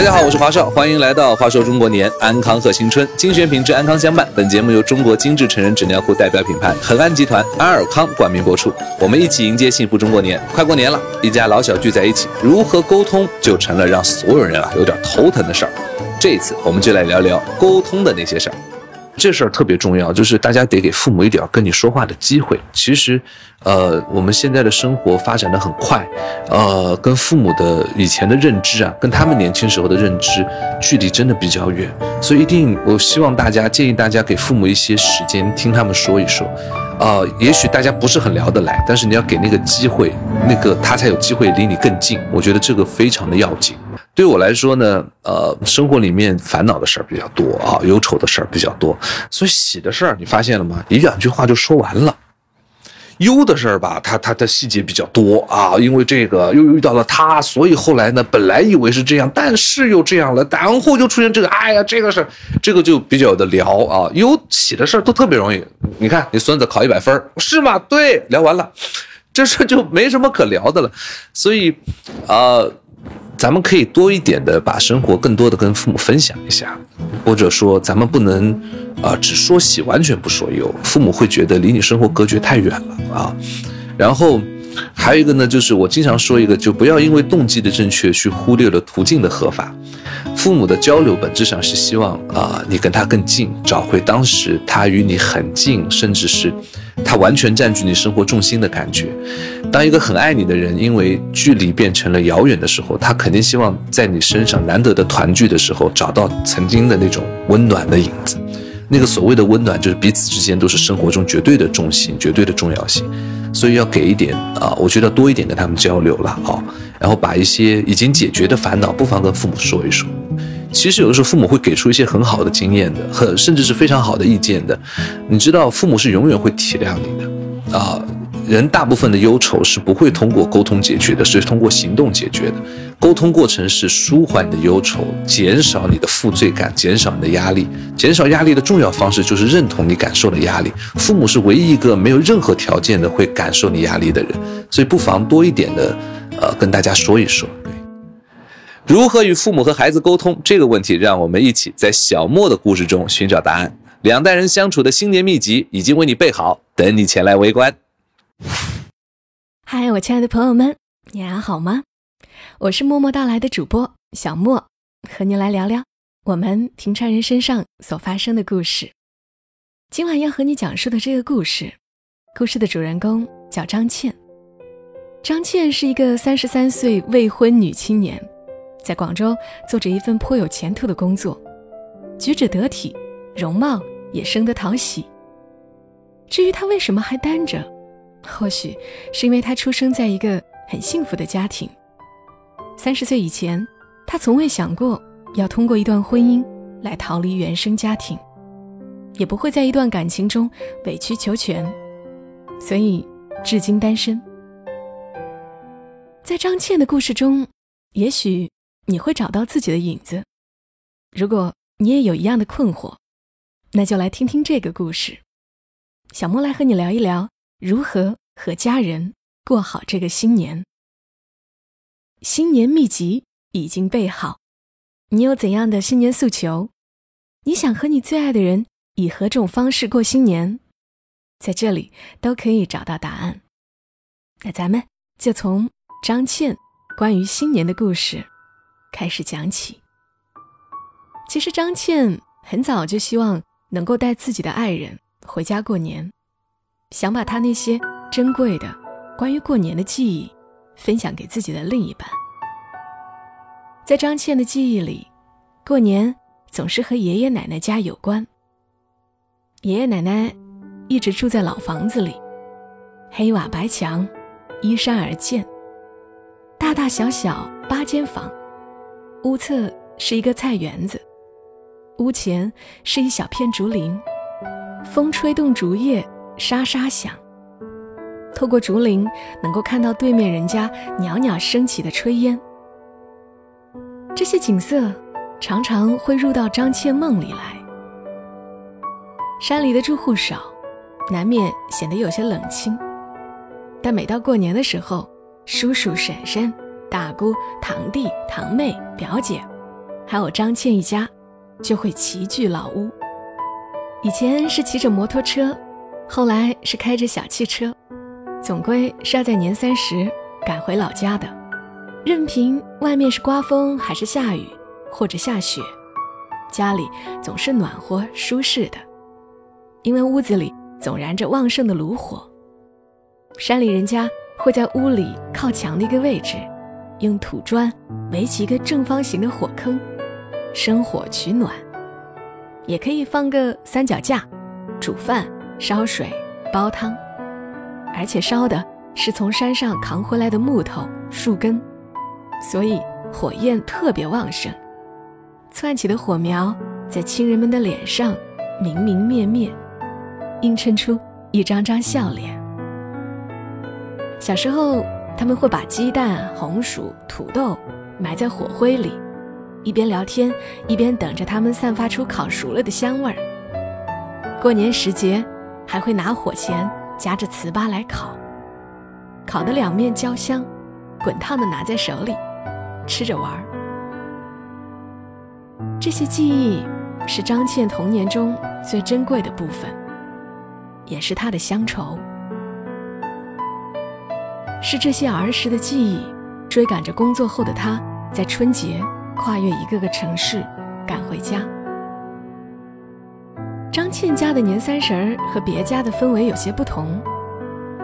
大家好，我是华少，欢迎来到华说中国年安康贺新春精选品质，安康相伴。本节目由中国精致成人纸尿裤代表品牌恒安集团安尔康冠名播出。我们一起迎接幸福中国年，快过年了，一家老小聚在一起，如何沟通就成了让所有人啊有点头疼的事儿。这次，我们就来聊聊沟通的那些事儿。这事儿特别重要，就是大家得给父母一点跟你说话的机会。其实，呃，我们现在的生活发展的很快，呃，跟父母的以前的认知啊，跟他们年轻时候的认知距离真的比较远。所以，一定我希望大家建议大家给父母一些时间，听他们说一说。呃，也许大家不是很聊得来，但是你要给那个机会，那个他才有机会离你更近。我觉得这个非常的要紧。对我来说呢，呃，生活里面烦恼的事儿比较多啊，忧愁的事儿比较多，所以喜的事儿你发现了吗？一两句话就说完了。忧的事儿吧，它它的细节比较多啊，因为这个又遇到了他，所以后来呢，本来以为是这样，但是又这样了，然后又出现这个，哎呀，这个事儿，这个就比较的聊啊。忧喜的事儿都特别容易，你看你孙子考一百分是吗？对，聊完了，这事就没什么可聊的了，所以啊。咱们可以多一点的把生活更多的跟父母分享一下，或者说咱们不能，啊，只说喜完全不说忧，父母会觉得离你生活隔绝太远了啊。然后还有一个呢，就是我经常说一个，就不要因为动机的正确去忽略了途径的合法。父母的交流本质上是希望啊你跟他更近，找回当时他与你很近，甚至是。他完全占据你生活重心的感觉。当一个很爱你的人因为距离变成了遥远的时候，他肯定希望在你身上难得的团聚的时候，找到曾经的那种温暖的影子。那个所谓的温暖，就是彼此之间都是生活中绝对的重心、绝对的重要性。所以要给一点啊，我觉得多一点跟他们交流了啊，然后把一些已经解决的烦恼，不妨跟父母说一说。其实有的时候父母会给出一些很好的经验的，很甚至是非常好的意见的。你知道，父母是永远会体谅你的啊。人大部分的忧愁是不会通过沟通解决的，是通过行动解决的。沟通过程是舒缓你的忧愁，减少你的负罪感，减少你的压力。减少压力的重要方式就是认同你感受的压力。父母是唯一一个没有任何条件的会感受你压力的人，所以不妨多一点的，呃，跟大家说一说。对如何与父母和孩子沟通这个问题，让我们一起在小莫的故事中寻找答案。两代人相处的新年秘籍已经为你备好，等你前来围观。嗨，我亲爱的朋友们，你还好吗？我是默默到来的主播小莫，和您来聊聊我们平常人身上所发生的故事。今晚要和你讲述的这个故事，故事的主人公叫张倩。张倩是一个三十三岁未婚女青年。在广州做着一份颇有前途的工作，举止得体，容貌也生得讨喜。至于她为什么还单着，或许是因为他出生在一个很幸福的家庭。三十岁以前，他从未想过要通过一段婚姻来逃离原生家庭，也不会在一段感情中委曲求全，所以至今单身。在张倩的故事中，也许。你会找到自己的影子。如果你也有一样的困惑，那就来听听这个故事。小莫来和你聊一聊如何和家人过好这个新年。新年秘籍已经备好，你有怎样的新年诉求？你想和你最爱的人以何种方式过新年？在这里都可以找到答案。那咱们就从张倩关于新年的故事。开始讲起。其实张倩很早就希望能够带自己的爱人回家过年，想把他那些珍贵的关于过年的记忆分享给自己的另一半。在张倩的记忆里，过年总是和爷爷奶奶家有关。爷爷奶奶一直住在老房子里，黑瓦白墙，依山而建，大大小小八间房。屋侧是一个菜园子，屋前是一小片竹林，风吹动竹叶沙沙响。透过竹林，能够看到对面人家袅袅升起的炊烟。这些景色常常会入到张倩梦里来。山里的住户少，难免显得有些冷清。但每到过年的时候，叔叔婶婶。大姑、堂弟、堂妹、表姐，还有张倩一家，就会齐聚老屋。以前是骑着摩托车，后来是开着小汽车，总归是要在年三十赶回老家的。任凭外面是刮风还是下雨，或者下雪，家里总是暖和舒适的，因为屋子里总燃着旺盛的炉火。山里人家会在屋里靠墙的一个位置，用土砖围起一个正方形的火坑，生火取暖。也可以放个三脚架，煮饭、烧水、煲汤，而且烧的是从山上扛回来的木头、树根，所以火焰特别旺盛。窜起的火苗在亲人们的脸上明明灭灭，映衬出一张张笑脸。小时候，他们会把鸡蛋、红薯、土豆埋在火灰里。一边聊天，一边等着它们散发出烤熟了的香味儿。过年时节，还会拿火钳夹着糍粑来烤，烤的两面焦香，滚烫的拿在手里，吃着玩儿。这些记忆是张倩童年中最珍贵的部分，也是她的乡愁。是这些儿时的记忆，追赶着工作后的她，在春节。跨越一个个城市，赶回家。张倩家的年三十儿和别家的氛围有些不同，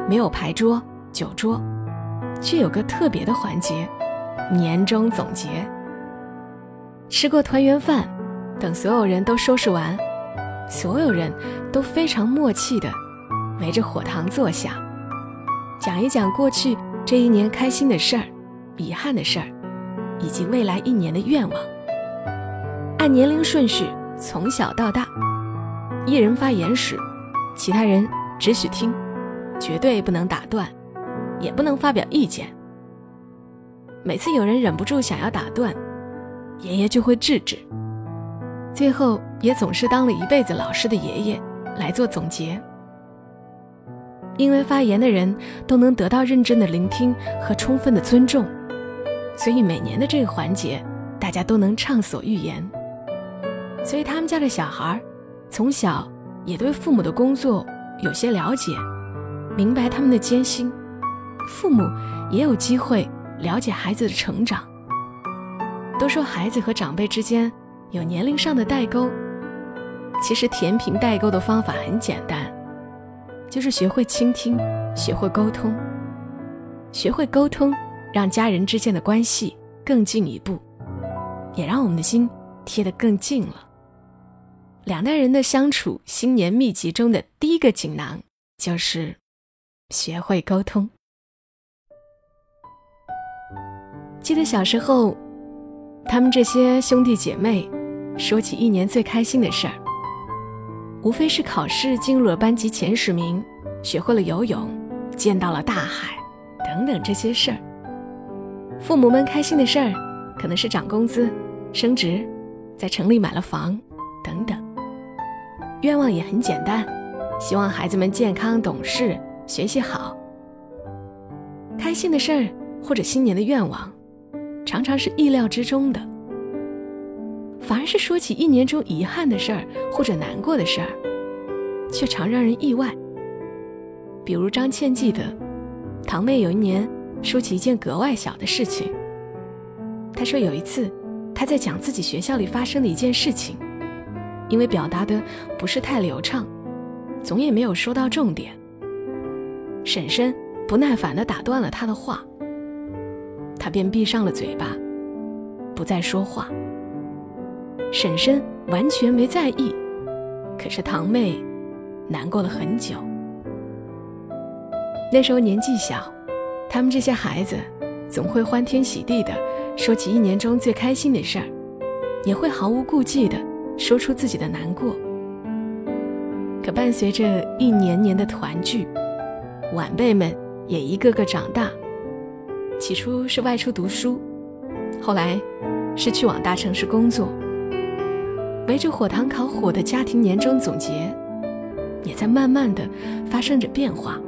没有牌桌、酒桌，却有个特别的环节——年终总结。吃过团圆饭，等所有人都收拾完，所有人都非常默契的围着火塘坐下，讲一讲过去这一年开心的事儿、遗憾的事儿。以及未来一年的愿望，按年龄顺序从小到大，一人发言时，其他人只许听，绝对不能打断，也不能发表意见。每次有人忍不住想要打断，爷爷就会制止。最后也总是当了一辈子老师的爷爷来做总结，因为发言的人都能得到认真的聆听和充分的尊重。所以每年的这个环节，大家都能畅所欲言。所以他们家的小孩从小也对父母的工作有些了解，明白他们的艰辛。父母也有机会了解孩子的成长。都说孩子和长辈之间有年龄上的代沟，其实填平代沟的方法很简单，就是学会倾听，学会沟通，学会沟通。让家人之间的关系更进一步，也让我们的心贴得更近了。两代人的相处，新年秘籍中的第一个锦囊就是学会沟通。记得小时候，他们这些兄弟姐妹说起一年最开心的事儿，无非是考试进入了班级前十名，学会了游泳，见到了大海，等等这些事儿。父母们开心的事儿，可能是涨工资、升职，在城里买了房，等等。愿望也很简单，希望孩子们健康懂事，学习好。开心的事儿或者新年的愿望，常常是意料之中的。反而是说起一年中遗憾的事儿或者难过的事儿，却常让人意外。比如张倩记得，堂妹有一年。说起一件格外小的事情。她说有一次，她在讲自己学校里发生的一件事情，因为表达的不是太流畅，总也没有说到重点。婶婶不耐烦地打断了他的话，他便闭上了嘴巴，不再说话。婶婶完全没在意，可是堂妹难过了很久。那时候年纪小。他们这些孩子，总会欢天喜地的说起一年中最开心的事儿，也会毫无顾忌的说出自己的难过。可伴随着一年年的团聚，晚辈们也一个个长大。起初是外出读书，后来是去往大城市工作。围着火塘烤火的家庭年终总结，也在慢慢的发生着变化。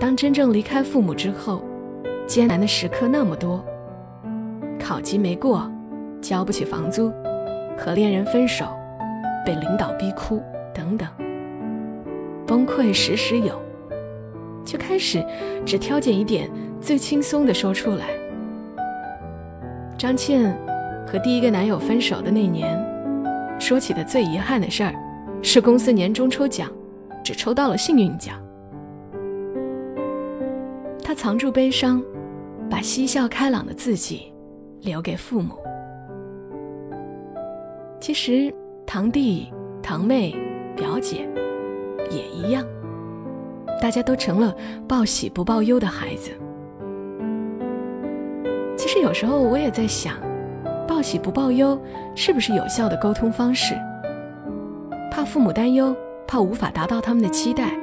当真正离开父母之后，艰难的时刻那么多，考级没过，交不起房租，和恋人分手，被领导逼哭等等，崩溃时时有，就开始只挑拣一点最轻松的说出来。张倩和第一个男友分手的那年，说起的最遗憾的事儿，是公司年终抽奖，只抽到了幸运奖。她藏住悲伤，把嬉笑开朗的自己留给父母。其实，堂弟、堂妹、表姐也一样，大家都成了报喜不报忧的孩子。其实有时候我也在想，报喜不报忧是不是有效的沟通方式？怕父母担忧，怕无法达到他们的期待，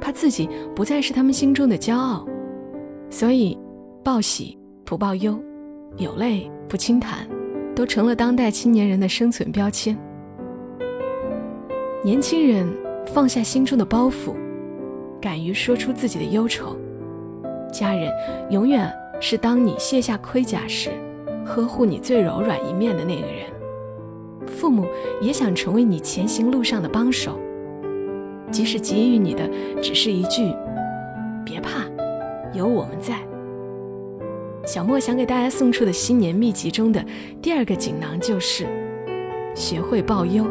怕自己不再是他们心中的骄傲，所以报喜不报忧，有泪不轻弹，都成了当代青年人的生存标签。年轻人放下心中的包袱，敢于说出自己的忧愁，家人永远。是当你卸下盔甲时，呵护你最柔软一面的那个人。父母也想成为你前行路上的帮手，即使给予你的只是一句“别怕，有我们在”。小莫想给大家送出的新年秘籍中的第二个锦囊就是：学会报忧。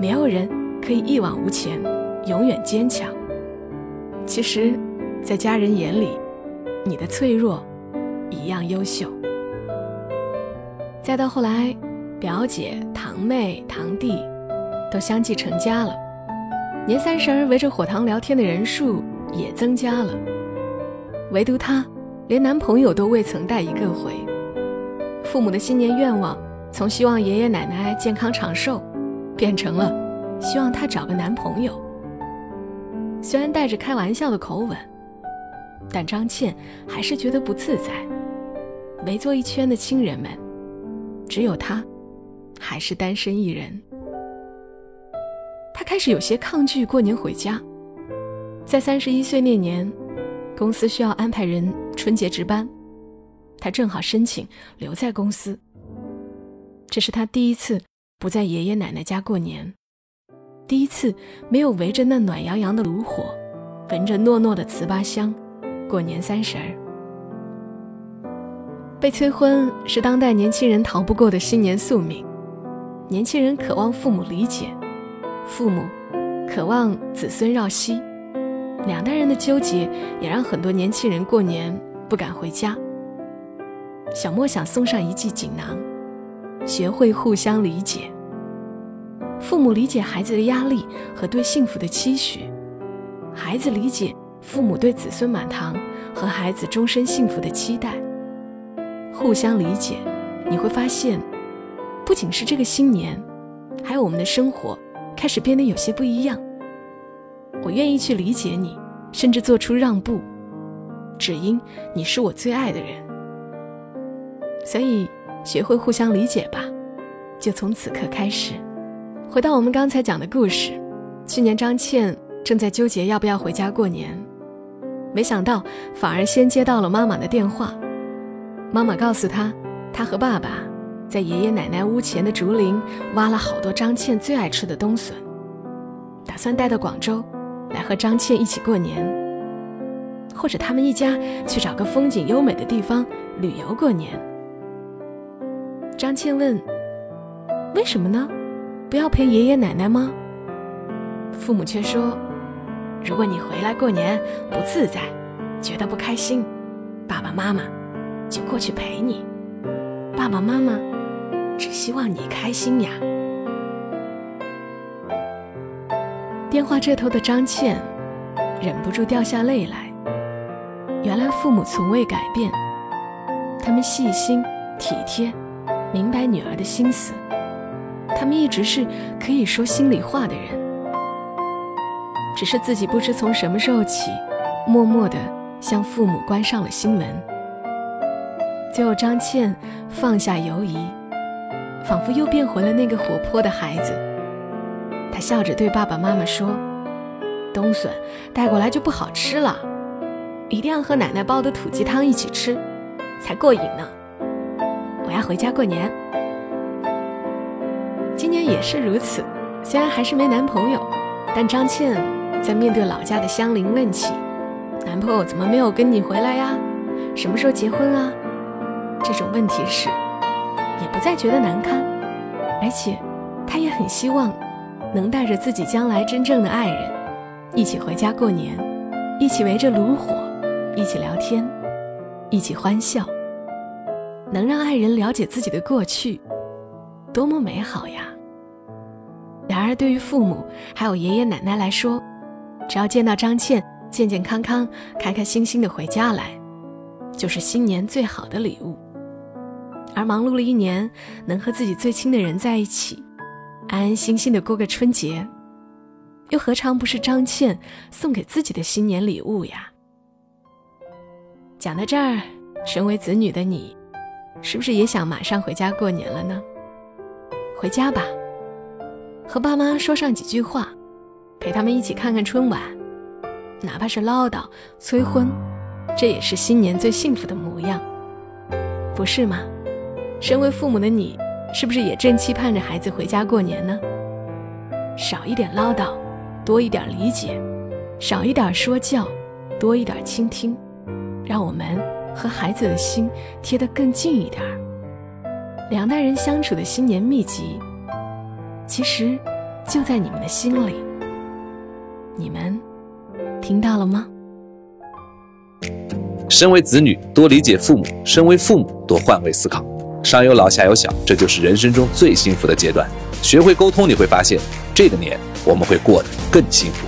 没有人可以一往无前，永远坚强。其实，在家人眼里。你的脆弱一样优秀。再到后来，表姐、堂妹、堂弟都相继成家了，年三十儿围着火塘聊天的人数也增加了。唯独他，连男朋友都未曾带一个回。父母的新年愿望，从希望爷爷奶奶健康长寿，变成了希望她找个男朋友。虽然带着开玩笑的口吻。但张倩还是觉得不自在。围坐一圈的亲人们，只有她还是单身一人。她开始有些抗拒过年回家。在三十一岁那年，公司需要安排人春节值班，他正好申请留在公司。这是他第一次不在爷爷奶奶家过年，第一次没有围着那暖洋洋的炉火，闻着糯糯的糍粑香。过年三十儿，被催婚是当代年轻人逃不过的新年宿命。年轻人渴望父母理解，父母渴望子孙绕膝，两代人的纠结也让很多年轻人过年不敢回家。小莫想送上一剂锦囊：学会互相理解。父母理解孩子的压力和对幸福的期许，孩子理解。父母对子孙满堂和孩子终身幸福的期待，互相理解，你会发现，不仅是这个新年，还有我们的生活开始变得有些不一样。我愿意去理解你，甚至做出让步，只因你是我最爱的人。所以，学会互相理解吧，就从此刻开始。回到我们刚才讲的故事，去年张倩正在纠结要不要回家过年。没想到，反而先接到了妈妈的电话。妈妈告诉她，她和爸爸在爷爷奶奶屋前的竹林挖了好多张倩最爱吃的冬笋，打算带到广州来和张倩一起过年，或者他们一家去找个风景优美的地方旅游过年。张倩问：“为什么呢？不要陪爷爷奶奶吗？”父母却说。如果你回来过年不自在，觉得不开心，爸爸妈妈就过去陪你。爸爸妈妈只希望你开心呀。电话这头的张倩忍不住掉下泪来。原来父母从未改变，他们细心体贴，明白女儿的心思，他们一直是可以说心里话的人。只是自己不知从什么时候起，默默地向父母关上了心门。最后，张倩放下犹疑，仿佛又变回了那个活泼的孩子。他笑着对爸爸妈妈说：“冬笋带过来就不好吃了，一定要和奶奶煲的土鸡汤一起吃，才过瘾呢。”我要回家过年。今年也是如此，虽然还是没男朋友，但张倩在面对老家的乡邻问起男朋友怎么没有跟你回来呀，什么时候结婚啊，这种问题时，也不再觉得难堪，而且她也很希望能带着自己将来真正的爱人一起回家过年，一起围着炉火，一起聊天，一起欢笑，能让爱人了解自己的过去。多么美好呀！然而，对于父母还有爷爷奶奶来说，只要见到张倩健健康康、开开心心的回家来，就是新年最好的礼物。而忙碌了一年，能和自己最亲的人在一起，安安心心的过个春节，又何尝不是张倩送给自己的新年礼物呀？讲到这儿，身为子女的你，是不是也想马上回家过年了呢？回家吧，和爸妈说上几句话，陪他们一起看看春晚，哪怕是唠叨催婚，这也是新年最幸福的模样，不是吗？身为父母的你，是不是也正期盼着孩子回家过年呢？少一点唠叨，多一点理解；少一点说教，多一点倾听，让我们和孩子的心贴得更近一点儿。两代人相处的新年秘籍，其实就在你们的心里。你们听到了吗？身为子女，多理解父母；身为父母，多换位思考。上有老，下有小，这就是人生中最幸福的阶段。学会沟通，你会发现，这个年我们会过得更幸福。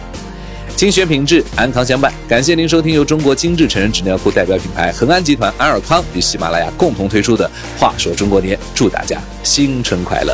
精选品质，安康相伴。感谢您收听由中国精致成人纸尿裤代表品牌恒安集团安尔康与喜马拉雅共同推出的《话说中国年》，祝大家新春快乐！